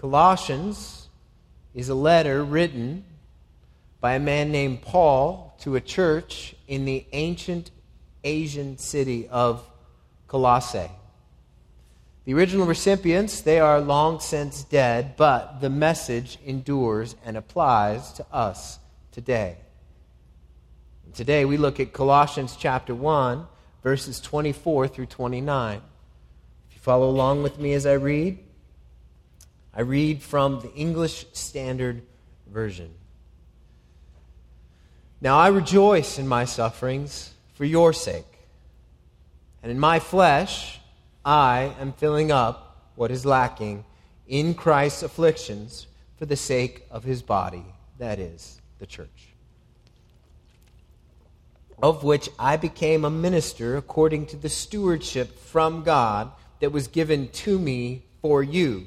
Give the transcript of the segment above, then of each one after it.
Colossians is a letter written by a man named Paul to a church in the ancient Asian city of Colossae. The original recipients, they are long since dead, but the message endures and applies to us today. Today we look at Colossians chapter 1, verses 24 through 29. If you follow along with me as I read, I read from the English Standard Version. Now I rejoice in my sufferings for your sake. And in my flesh, I am filling up what is lacking in Christ's afflictions for the sake of his body, that is, the church. Of which I became a minister according to the stewardship from God that was given to me for you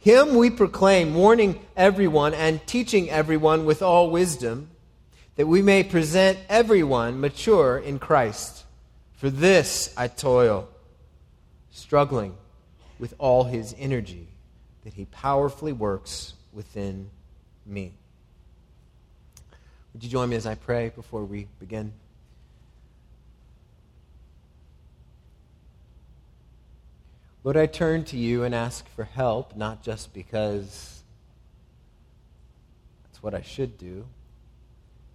him we proclaim, warning everyone and teaching everyone with all wisdom, that we may present everyone mature in Christ. For this I toil, struggling with all his energy that he powerfully works within me. Would you join me as I pray before we begin? Lord, I turn to you and ask for help, not just because that's what I should do,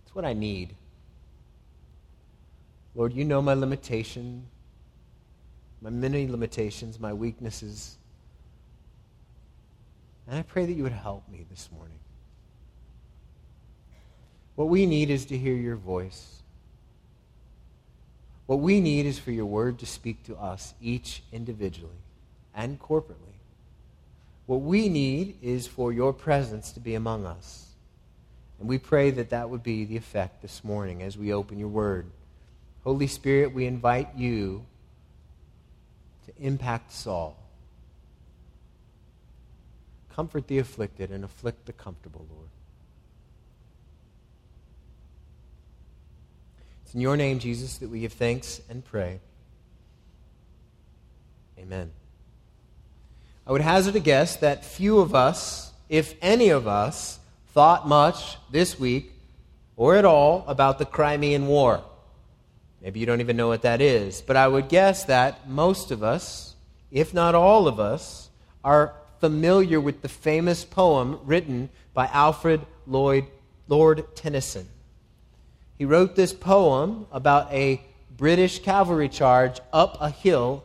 it's what I need. Lord, you know my limitation, my many limitations, my weaknesses. And I pray that you would help me this morning. What we need is to hear your voice. What we need is for your word to speak to us, each individually and corporately. What we need is for your presence to be among us. And we pray that that would be the effect this morning as we open your word. Holy Spirit, we invite you to impact Saul. Comfort the afflicted and afflict the comfortable, Lord. It's in your name, Jesus, that we give thanks and pray. Amen. I would hazard a guess that few of us, if any of us, thought much this week or at all about the Crimean War. Maybe you don't even know what that is, but I would guess that most of us, if not all of us, are familiar with the famous poem written by Alfred Lloyd Lord Tennyson. He wrote this poem about a British cavalry charge up a hill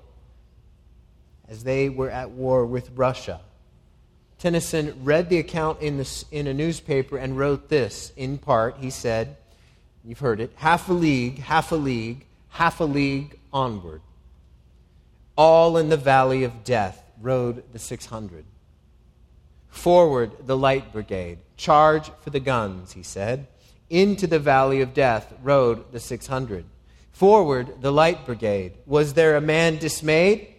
as they were at war with Russia. Tennyson read the account in, in a newspaper and wrote this in part. He said, You've heard it half a league, half a league, half a league onward. All in the valley of death rode the 600. Forward, the light brigade. Charge for the guns, he said. Into the valley of death rode the 600. Forward, the light brigade. Was there a man dismayed?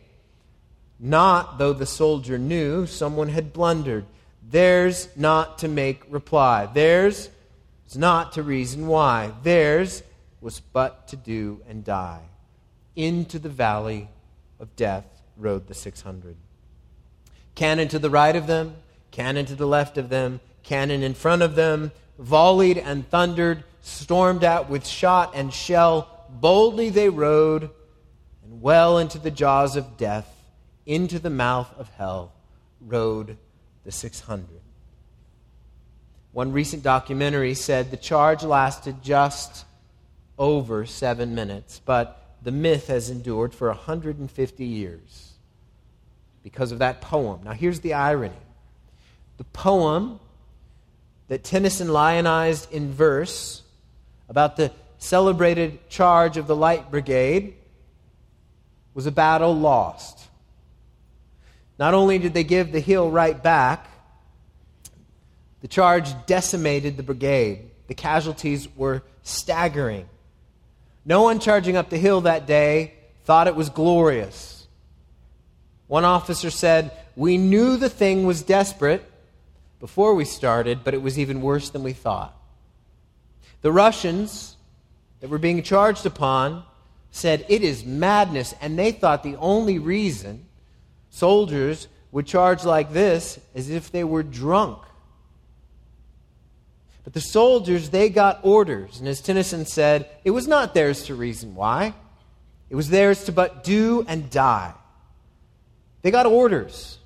Not though the soldier knew someone had blundered. Theirs not to make reply. Theirs was not to reason why. Theirs was but to do and die. Into the valley of death rode the 600. Cannon to the right of them, cannon to the left of them, cannon in front of them, volleyed and thundered, stormed out with shot and shell. Boldly they rode, and well into the jaws of death into the mouth of hell rode the 600. One recent documentary said the charge lasted just over seven minutes, but the myth has endured for 150 years because of that poem. Now, here's the irony the poem that Tennyson lionized in verse about the celebrated charge of the Light Brigade was a battle lost. Not only did they give the hill right back, The charge decimated the brigade. The casualties were staggering. No one charging up the hill that day thought it was glorious. One officer said, We knew the thing was desperate before we started, but it was even worse than we thought. The Russians that were being charged upon said, It is madness, and they thought the only reason soldiers would charge like this as if they were drunk. But the soldiers, they got orders. And as Tennyson said, it was not theirs to reason why. It was theirs to but do and die. They got orders.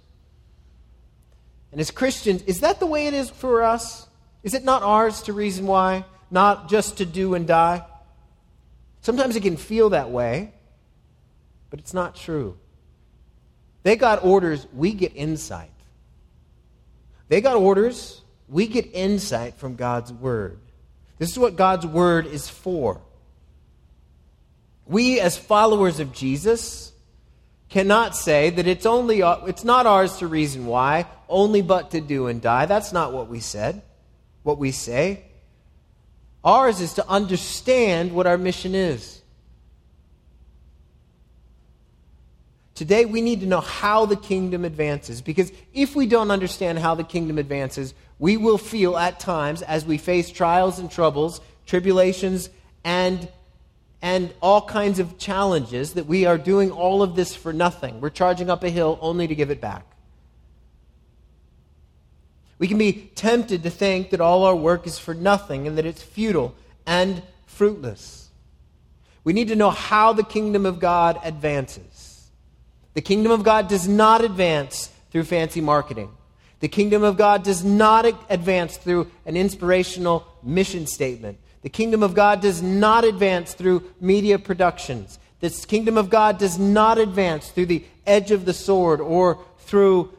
And as Christians, is that the way it is for us? Is it not ours to reason why? Not just to do and die? Sometimes it can feel that way, but it's not true. They got orders, we get insight. They got orders, we get insight from God's Word. This is what God's Word is for. We, as followers of Jesus, cannot say that it's, only, it's not ours to reason why, only but to do and die. That's not what we said, what we say. Ours is to understand what our mission is. Today, we need to know how the kingdom advances because if we don't understand how the kingdom advances, we will feel at times as we face trials and troubles, tribulations, and, and all kinds of challenges that we are doing all of this for nothing. We're charging up a hill only to give it back. We can be tempted to think that all our work is for nothing and that it's futile and fruitless. We need to know how the kingdom of God advances. The kingdom of God does not advance through fancy marketing. The kingdom of God does not advance through an inspirational mission statement. The kingdom of God does not advance through media productions. The kingdom of God does not advance through the edge of the sword or through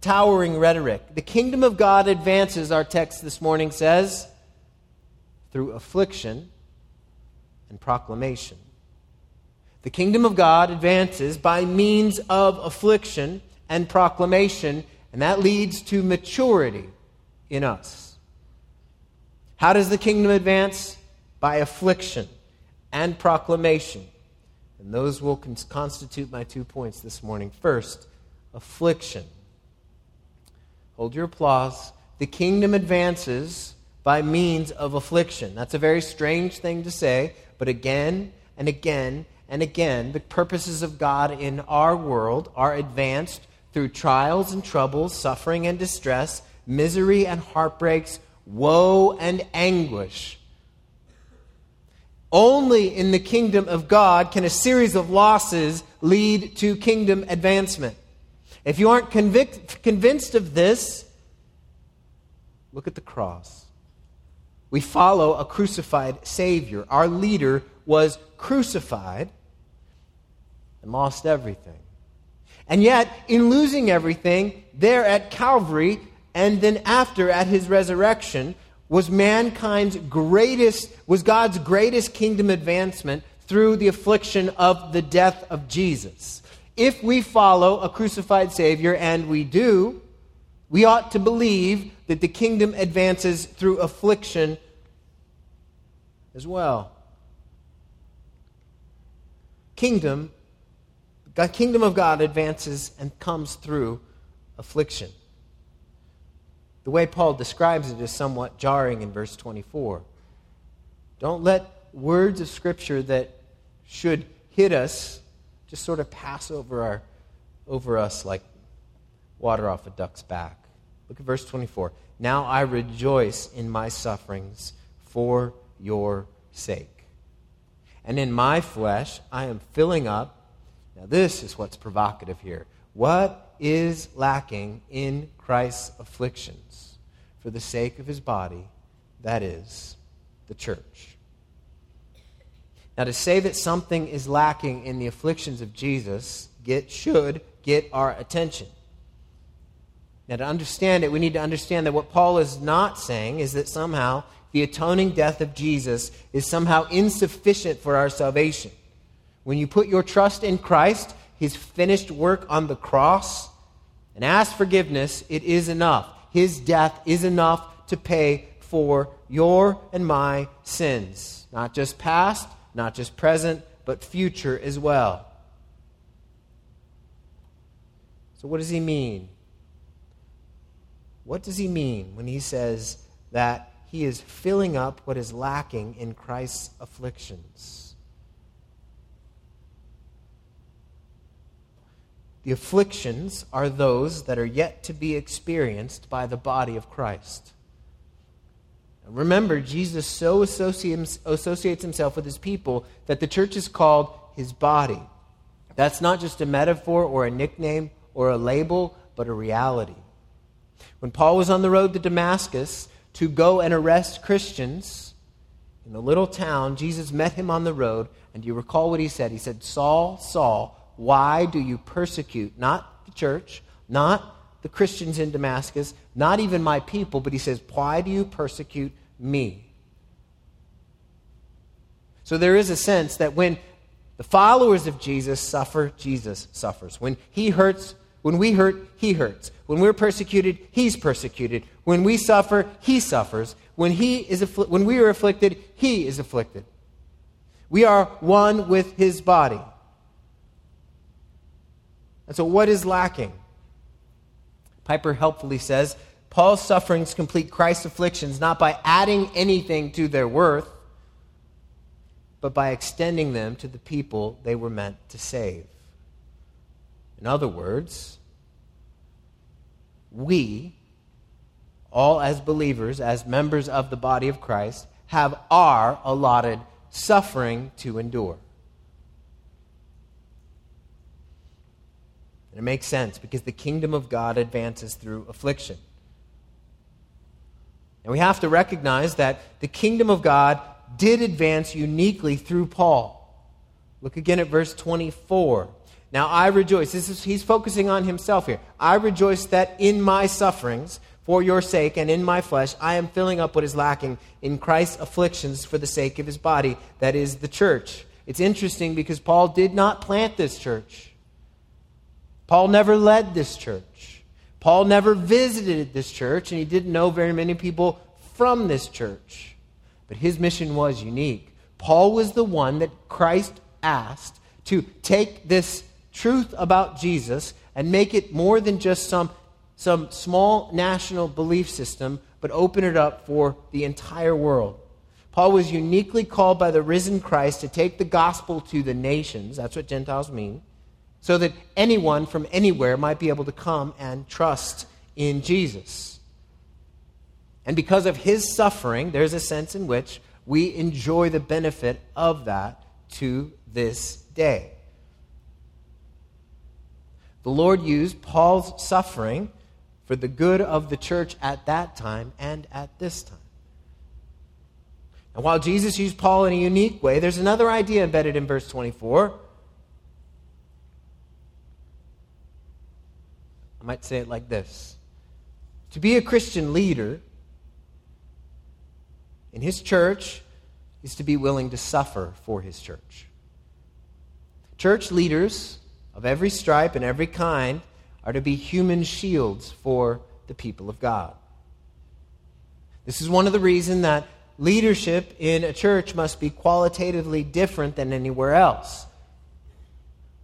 towering rhetoric. The kingdom of God advances, our text this morning says, through affliction and proclamation. The kingdom of God advances by means of affliction and proclamation, and that leads to maturity in us. How does the kingdom advance? By affliction and proclamation. And those will constitute my two points this morning. First, affliction. Hold your applause. The kingdom advances by means of affliction. That's a very strange thing to say, but again and again and again, the purposes of God in our world are advanced through trials and troubles, suffering and distress, misery and heartbreaks, woe and anguish. Only in the kingdom of God can a series of losses lead to kingdom advancement. If you aren't convinced of this, look at the cross. We follow a crucified Savior. Our leader was crucified and lost everything. And yet, in losing everything, there at Calvary, and then after at his resurrection, was mankind's greatest, was God's greatest kingdom advancement through the affliction of the death of Jesus if we follow a crucified Savior, and we do, we ought to believe that the kingdom advances through affliction as well. Kingdom, the kingdom of God advances and comes through affliction. The way Paul describes it is somewhat jarring in verse 24. Don't let words of Scripture that should hit us just sort of pass over, our, over us like water off a duck's back. Look at verse 24. Now I rejoice in my sufferings for your sake. And in my flesh I am filling up. Now, this is what's provocative here. What is lacking in Christ's afflictions for the sake of his body? That is the church. Now, to say that something is lacking in the afflictions of Jesus get, should get our attention. Now, to understand it, we need to understand that what Paul is not saying is that somehow the atoning death of Jesus is somehow insufficient for our salvation. When you put your trust in Christ, his finished work on the cross, and ask forgiveness, it is enough. His death is enough to pay for your and my sins. Not just past, not just present, but future as well. So, what does he mean? What does he mean when he says that he is filling up what is lacking in Christ's afflictions? The afflictions are those that are yet to be experienced by the body of Christ. Remember, Jesus so associates himself with his people that the church is called his body. That's not just a metaphor or a nickname or a label, but a reality. When Paul was on the road to Damascus to go and arrest Christians in the little town, Jesus met him on the road, and do you recall what he said? He said, Saul, Saul, why do you persecute not the church, not the Christians in Damascus, not even my people, but he says, Why do you persecute me? So there is a sense that when the followers of Jesus suffer, Jesus suffers. When he hurts, when we hurt, he hurts. When we're persecuted, he's persecuted. When we suffer, he suffers. When, he is affli- when we are afflicted, he is afflicted. We are one with his body. And so, what is lacking? Piper helpfully says Paul's sufferings complete Christ's afflictions not by adding anything to their worth, but by extending them to the people they were meant to save. In other words, we, all as believers, as members of the body of Christ, have our allotted suffering to endure. And it makes sense because the kingdom of God advances through affliction. And we have to recognize that the kingdom of God did advance uniquely through Paul. Look again at verse 24. Now I rejoice. This is, he's focusing on himself here. I rejoice that in my sufferings, for your sake, and in my flesh, I am filling up what is lacking in Christ's afflictions for the sake of his body, that is the church. It's interesting because Paul did not plant this church. Paul never led this church. Paul never visited this church, and he didn't know very many people from this church. But his mission was unique. Paul was the one that Christ asked to take this truth about Jesus and make it more than just some, some small national belief system, but open it up for the entire world. Paul was uniquely called by the risen Christ to take the gospel to the nations. That's what Gentiles mean so that anyone from anywhere might be able to come and trust in Jesus. And because of his suffering, there's a sense in which we enjoy the benefit of that to this day. The Lord used Paul's suffering for the good of the church at that time and at this time. And while Jesus used Paul in a unique way, there's another idea embedded in verse 24 I might say it like this To be a Christian leader in his church is to be willing to suffer for his church. Church leaders of every stripe and every kind are to be human shields for the people of God. This is one of the reasons that leadership in a church must be qualitatively different than anywhere else.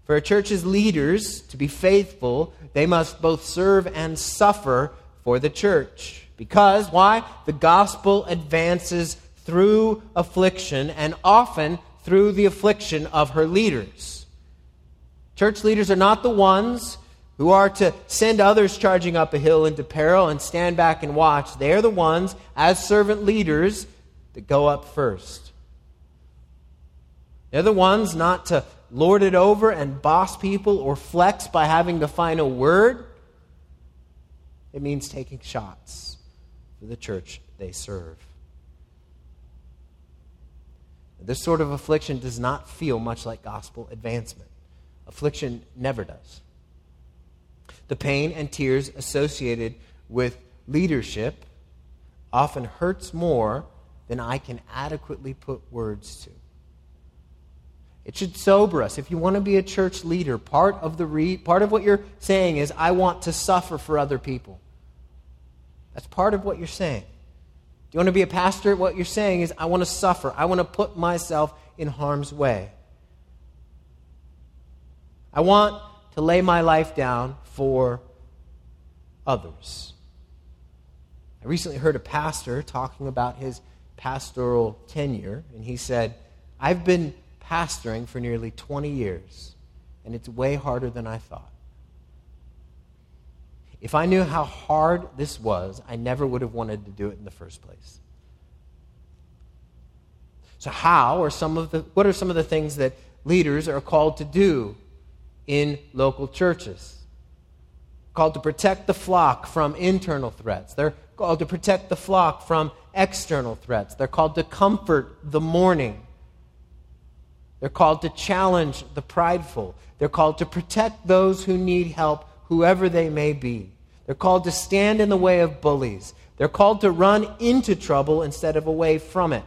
For a church's leaders to be faithful, they must both serve and suffer for the church. Because, why? The gospel advances through affliction and often through the affliction of her leaders. Church leaders are not the ones who are to send others charging up a hill into peril and stand back and watch. They are the ones, as servant leaders, that go up first. They're the ones not to lord it over and boss people or flex by having the final word. It means taking shots for the church they serve. This sort of affliction does not feel much like gospel advancement. Affliction never does. The pain and tears associated with leadership often hurts more than I can adequately put words to. It should sober us. If you want to be a church leader, part of, the re- part of what you're saying is, I want to suffer for other people. That's part of what you're saying. Do you want to be a pastor? What you're saying is, I want to suffer. I want to put myself in harm's way. I want to lay my life down for others. I recently heard a pastor talking about his pastoral tenure, and he said, I've been pastoring for nearly 20 years, and it's way harder than I thought. If I knew how hard this was, I never would have wanted to do it in the first place. So, how are some of the, what are some of the things that leaders are called to do in local churches? Called to protect the flock from internal threats. They're called to protect the flock from external threats. They're called to comfort the mourning. They're called to challenge the prideful. They're called to protect those who need help whoever they may be. They're called to stand in the way of bullies. They're called to run into trouble instead of away from it.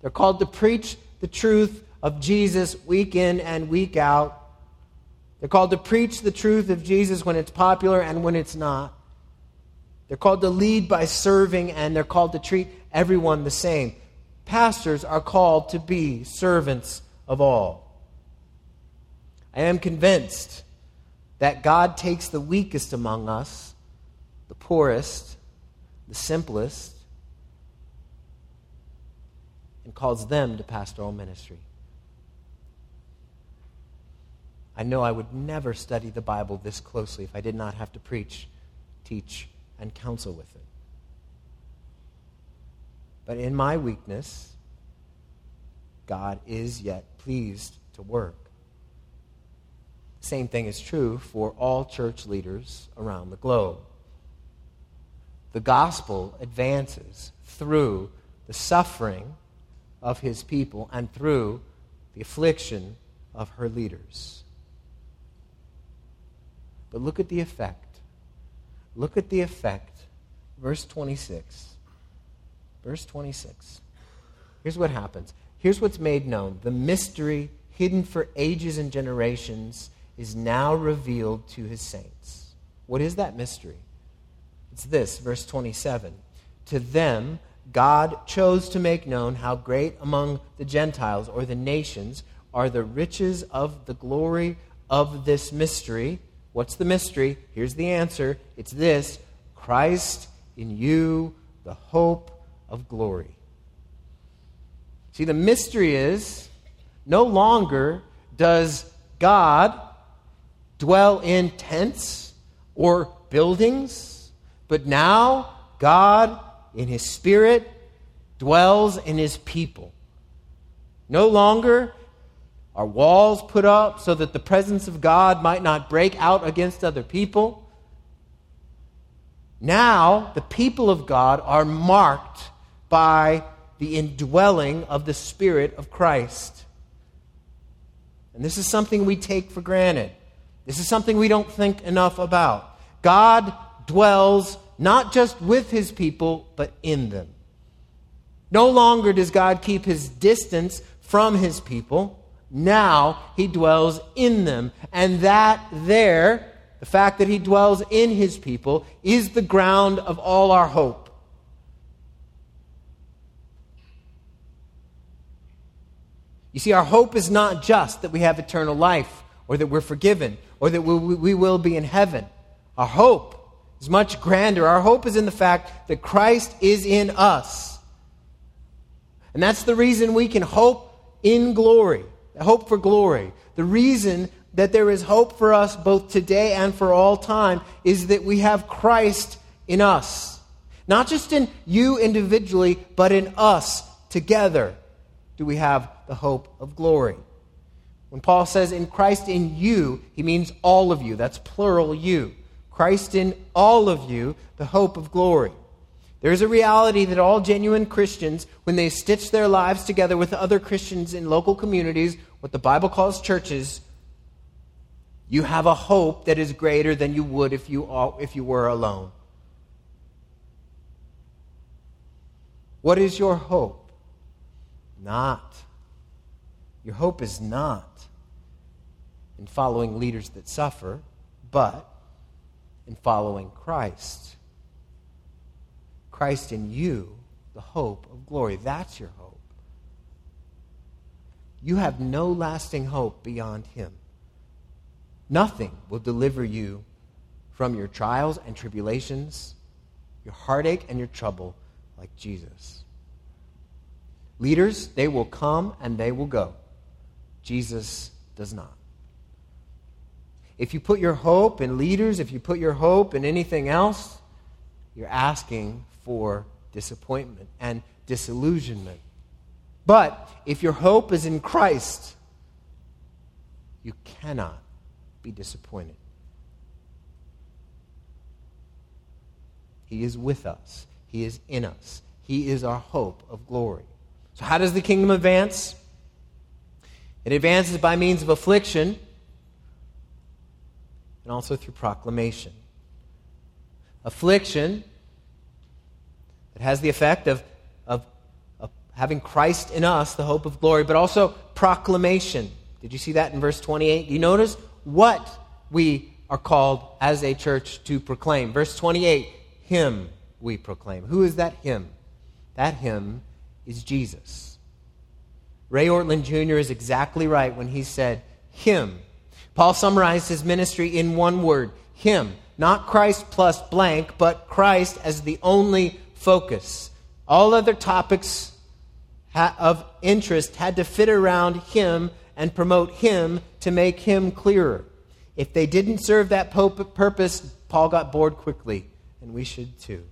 They're called to preach the truth of Jesus week in and week out. They're called to preach the truth of Jesus when it's popular and when it's not. They're called to lead by serving and they're called to treat everyone the same. Pastors are called to be servants of all. I am convinced that God takes the weakest among us, the poorest, the simplest, and calls them to pastoral ministry. I know I would never study the Bible this closely if I did not have to preach, teach, and counsel with it. But in my weakness, God is yet pleased to work. Same thing is true for all church leaders around the globe. The gospel advances through the suffering of his people and through the affliction of her leaders. But look at the effect. Look at the effect. Verse 26. Verse 26. Here's what happens. Here's what's made known. The mystery hidden for ages and generations is now revealed to his saints. What is that mystery? It's this, verse 27. To them, God chose to make known how great among the Gentiles or the nations are the riches of the glory of this mystery. What's the mystery? Here's the answer it's this Christ in you, the hope of glory. See, the mystery is no longer does God dwell in tents or buildings, but now God in his spirit dwells in his people. No longer are walls put up so that the presence of God might not break out against other people. Now, the people of God are marked by the indwelling of the Spirit of Christ. And this is something we take for granted. This is something we don't think enough about. God dwells not just with his people, but in them. No longer does God keep his distance from his people. Now he dwells in them. And that there, the fact that he dwells in his people, is the ground of all our hope. You see, our hope is not just that we have eternal life, or that we're forgiven, or that we, we will be in heaven. Our hope is much grander. Our hope is in the fact that Christ is in us. And that's the reason we can hope in glory, hope for glory. The reason that there is hope for us both today and for all time is that we have Christ in us. Not just in you individually, but in us together do we have the hope of glory. When Paul says in Christ in you, he means all of you. That's plural you. Christ in all of you, the hope of glory. There is a reality that all genuine Christians, when they stitch their lives together with other Christians in local communities, what the Bible calls churches, you have a hope that is greater than you would if you, if you were alone. What is your hope? Not. Your hope is not in following leaders that suffer, but in following Christ. Christ in you, the hope of glory. That's your hope. You have no lasting hope beyond Him. Nothing will deliver you from your trials and tribulations, your heartache and your trouble like Jesus. Leaders, they will come and they will go. Jesus does not. If you put your hope in leaders, if you put your hope in anything else, you're asking for disappointment and disillusionment. But if your hope is in Christ, you cannot be disappointed. He is with us, He is in us, He is our hope of glory. So, how does the kingdom advance? It advances by means of affliction and also through proclamation. Affliction that has the effect of, of, of having Christ in us, the hope of glory, but also proclamation. Did you see that in verse 28? You notice what we are called as a church to proclaim. Verse 28 Him we proclaim. Who is that Him? That Him is Jesus. Ray Ortlund Jr. is exactly right when he said, Him. Paul summarized his ministry in one word Him. Not Christ plus blank, but Christ as the only focus. All other topics of interest had to fit around Him and promote Him to make Him clearer. If they didn't serve that purpose, Paul got bored quickly, and we should too.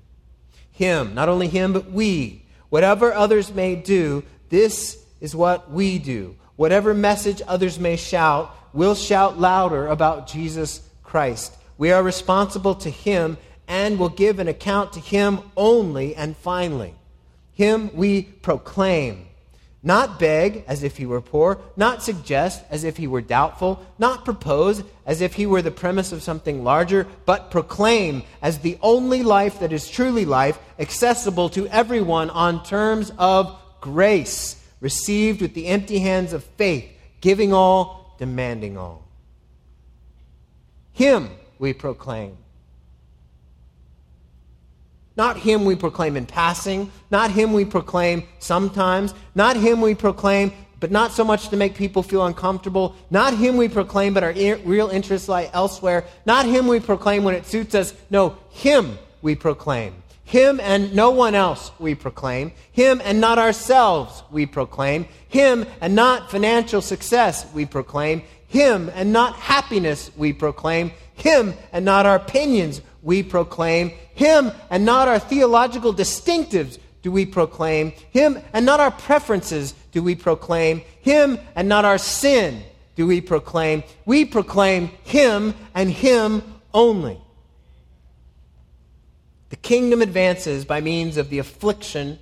Him, not only Him, but we. Whatever others may do, this is what we do. Whatever message others may shout, we'll shout louder about Jesus Christ. We are responsible to Him and will give an account to Him only and finally. Him we proclaim. Not beg as if he were poor, not suggest as if he were doubtful, not propose as if he were the premise of something larger, but proclaim as the only life that is truly life, accessible to everyone on terms of grace, received with the empty hands of faith, giving all, demanding all. Him we proclaim. Not him we proclaim in passing, not him we proclaim sometimes, not him we proclaim, but not so much to make people feel uncomfortable, not him we proclaim, but our real interests lie elsewhere, not him we proclaim when it suits us. No, him we proclaim. Him and no one else we proclaim. Him and not ourselves we proclaim. Him and not financial success we proclaim. Him and not happiness we proclaim. Him and not our opinions we proclaim. Him and not our theological distinctives do we proclaim. Him and not our preferences do we proclaim. Him and not our sin do we proclaim. We proclaim Him and Him only. The kingdom advances by means of the affliction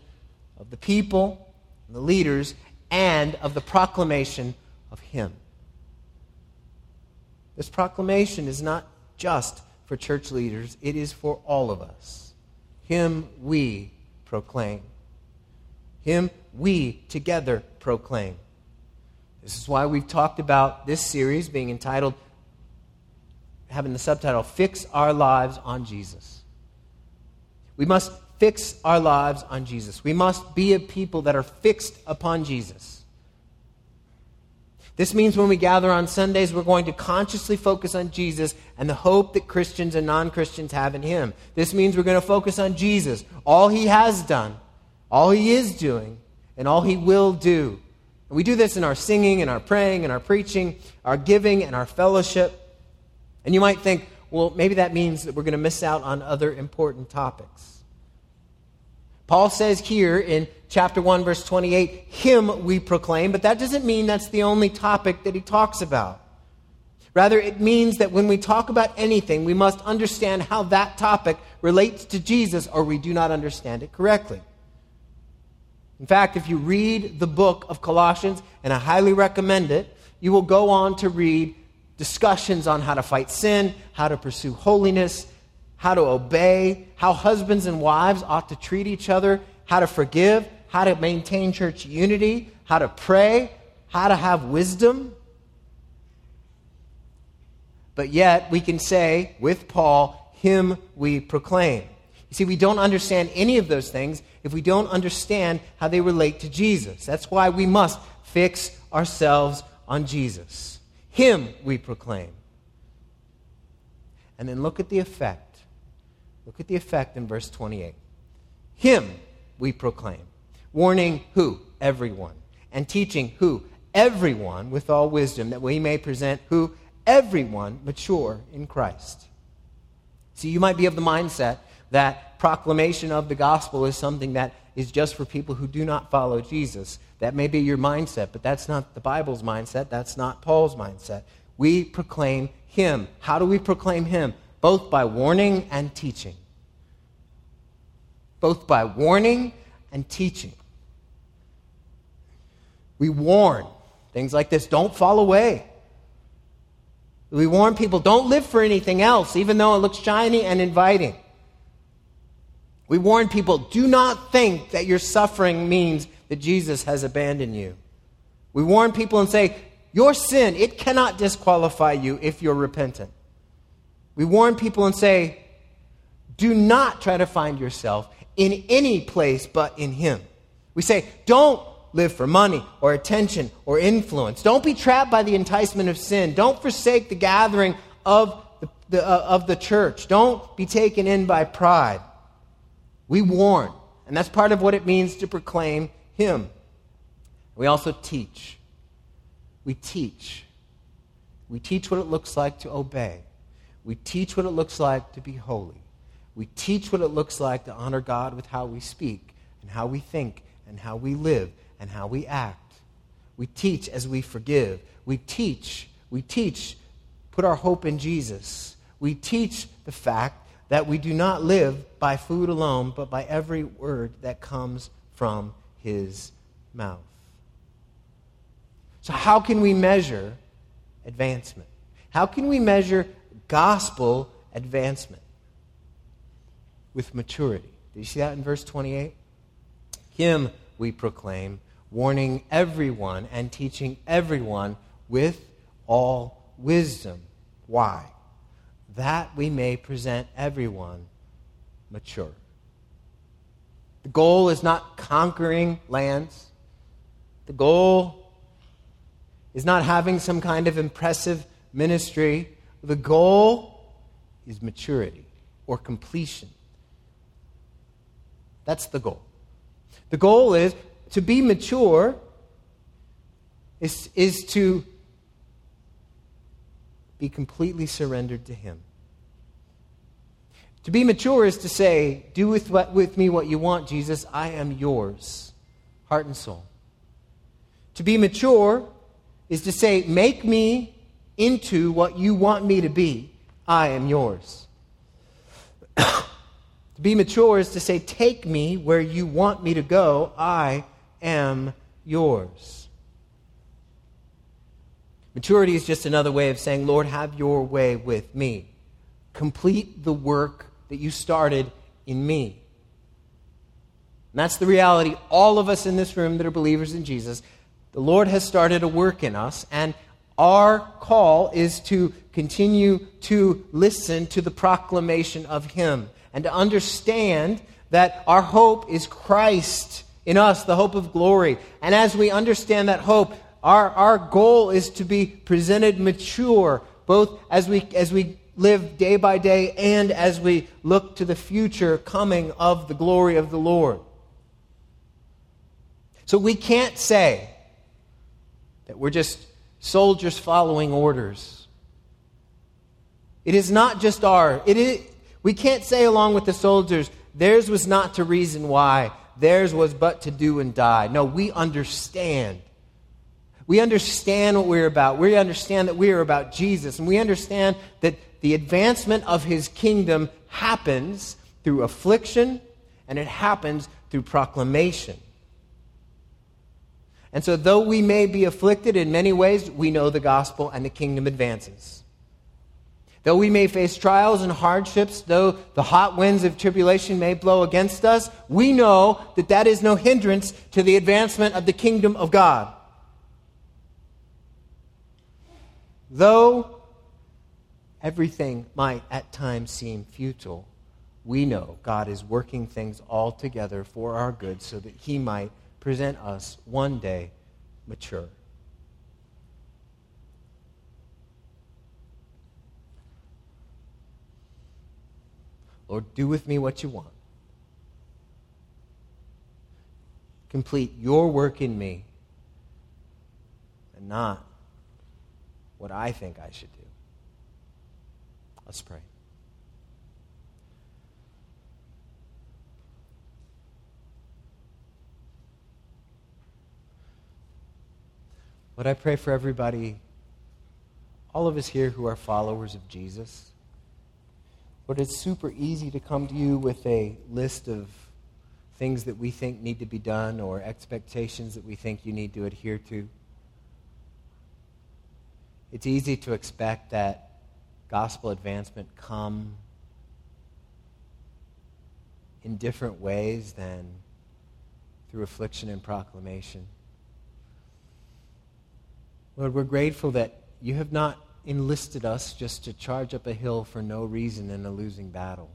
of the people, the leaders, and of the proclamation of Him. This proclamation is not just for church leaders, it is for all of us. Him we proclaim. Him we together proclaim. This is why we've talked about this series being entitled, having the subtitle, Fix Our Lives on Jesus. We must fix our lives on Jesus. We must be a people that are fixed upon Jesus. This means when we gather on Sundays, we're going to consciously focus on Jesus and the hope that Christians and non Christians have in Him. This means we're going to focus on Jesus, all He has done, all He is doing, and all He will do. And we do this in our singing, and our praying, and our preaching, our giving, and our fellowship. And you might think, well, maybe that means that we're going to miss out on other important topics. Paul says here in chapter 1, verse 28, Him we proclaim, but that doesn't mean that's the only topic that he talks about. Rather, it means that when we talk about anything, we must understand how that topic relates to Jesus, or we do not understand it correctly. In fact, if you read the book of Colossians, and I highly recommend it, you will go on to read discussions on how to fight sin, how to pursue holiness, how to obey, how husbands and wives ought to treat each other, how to forgive, how to maintain church unity, how to pray, how to have wisdom. But yet, we can say with Paul, Him we proclaim. You see, we don't understand any of those things if we don't understand how they relate to Jesus. That's why we must fix ourselves on Jesus. Him we proclaim. And then look at the effect. Look at the effect in verse 28. Him we proclaim, warning who? Everyone. And teaching who? Everyone with all wisdom, that we may present who? Everyone mature in Christ. See, you might be of the mindset that proclamation of the gospel is something that is just for people who do not follow Jesus. That may be your mindset, but that's not the Bible's mindset. That's not Paul's mindset. We proclaim Him. How do we proclaim Him? Both by warning and teaching. Both by warning and teaching. We warn things like this don't fall away. We warn people don't live for anything else, even though it looks shiny and inviting. We warn people do not think that your suffering means that Jesus has abandoned you. We warn people and say, Your sin, it cannot disqualify you if you're repentant. We warn people and say, Do not try to find yourself in any place but in Him. We say, Don't live for money or attention or influence. Don't be trapped by the enticement of sin. Don't forsake the gathering of the, the uh, of the church. Don't be taken in by pride. We warn, and that's part of what it means to proclaim Him. We also teach. We teach. We teach what it looks like to obey. We teach what it looks like to be holy. We teach what it looks like to honor God with how we speak and how we think and how we live and how we act. We teach as we forgive. We teach. We teach, put our hope in Jesus. We teach the fact that we do not live by food alone, but by every word that comes from his mouth. So, how can we measure advancement? How can we measure gospel advancement? With maturity. Do you see that in verse 28? Him we proclaim warning everyone and teaching everyone with all wisdom. Why? That we may present everyone mature. The goal is not conquering lands. The goal is not having some kind of impressive ministry. The goal is maturity or completion. That's the goal. The goal is to be mature is, is to be completely surrendered to Him. To be mature is to say, Do with, what, with me what you want, Jesus. I am yours, heart and soul. To be mature is to say, Make me into what you want me to be. I am yours. to be mature is to say, Take me where you want me to go. I am yours. Maturity is just another way of saying, Lord, have your way with me. Complete the work that you started in me. And that's the reality. All of us in this room that are believers in Jesus, the Lord has started a work in us, and our call is to continue to listen to the proclamation of Him and to understand that our hope is Christ in us the hope of glory. And as we understand that hope, our, our goal is to be presented mature, both as we, as we live day by day and as we look to the future coming of the glory of the Lord. So we can't say that we're just soldiers following orders. It is not just our, it is, we can't say along with the soldiers, theirs was not to reason why, theirs was but to do and die. No, we understand. We understand what we're about. We understand that we are about Jesus. And we understand that the advancement of his kingdom happens through affliction and it happens through proclamation. And so, though we may be afflicted in many ways, we know the gospel and the kingdom advances. Though we may face trials and hardships, though the hot winds of tribulation may blow against us, we know that that is no hindrance to the advancement of the kingdom of God. Though everything might at times seem futile, we know God is working things all together for our good so that He might present us one day mature. Lord, do with me what you want. Complete your work in me and not what I think I should do. Let's pray. Lord, I pray for everybody, all of us here who are followers of Jesus. Lord, it's super easy to come to you with a list of things that we think need to be done or expectations that we think you need to adhere to. It's easy to expect that gospel advancement come in different ways than through affliction and proclamation. Lord, we're grateful that you have not enlisted us just to charge up a hill for no reason in a losing battle.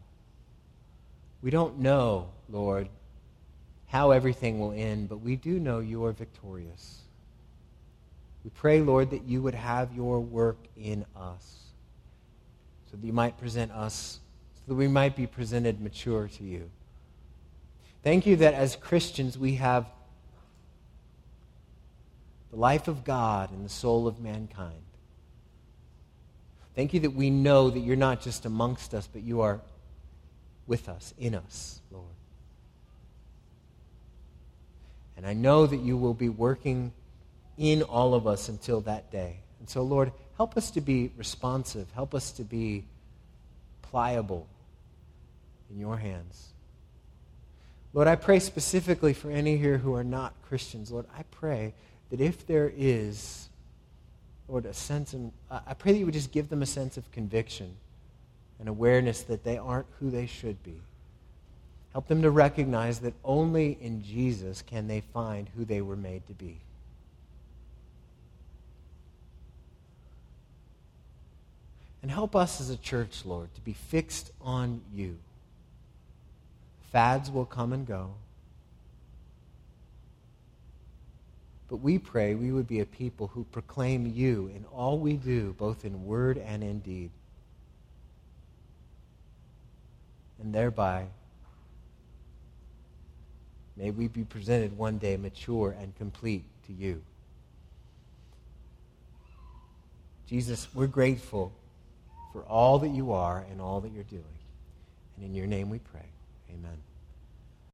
We don't know, Lord, how everything will end, but we do know you are victorious. We pray, Lord, that you would have your work in us so that you might present us, so that we might be presented mature to you. Thank you that as Christians we have the life of God in the soul of mankind. Thank you that we know that you're not just amongst us, but you are with us, in us, Lord. And I know that you will be working in all of us until that day. And so, Lord, help us to be responsive. Help us to be pliable in your hands. Lord, I pray specifically for any here who are not Christians. Lord, I pray that if there is Lord, a sense, and I pray that you would just give them a sense of conviction and awareness that they aren't who they should be. Help them to recognize that only in Jesus can they find who they were made to be. And help us as a church, Lord, to be fixed on you. Fads will come and go. But we pray we would be a people who proclaim you in all we do, both in word and in deed. And thereby, may we be presented one day mature and complete to you. Jesus, we're grateful for all that you are and all that you're doing. And in your name we pray. Amen.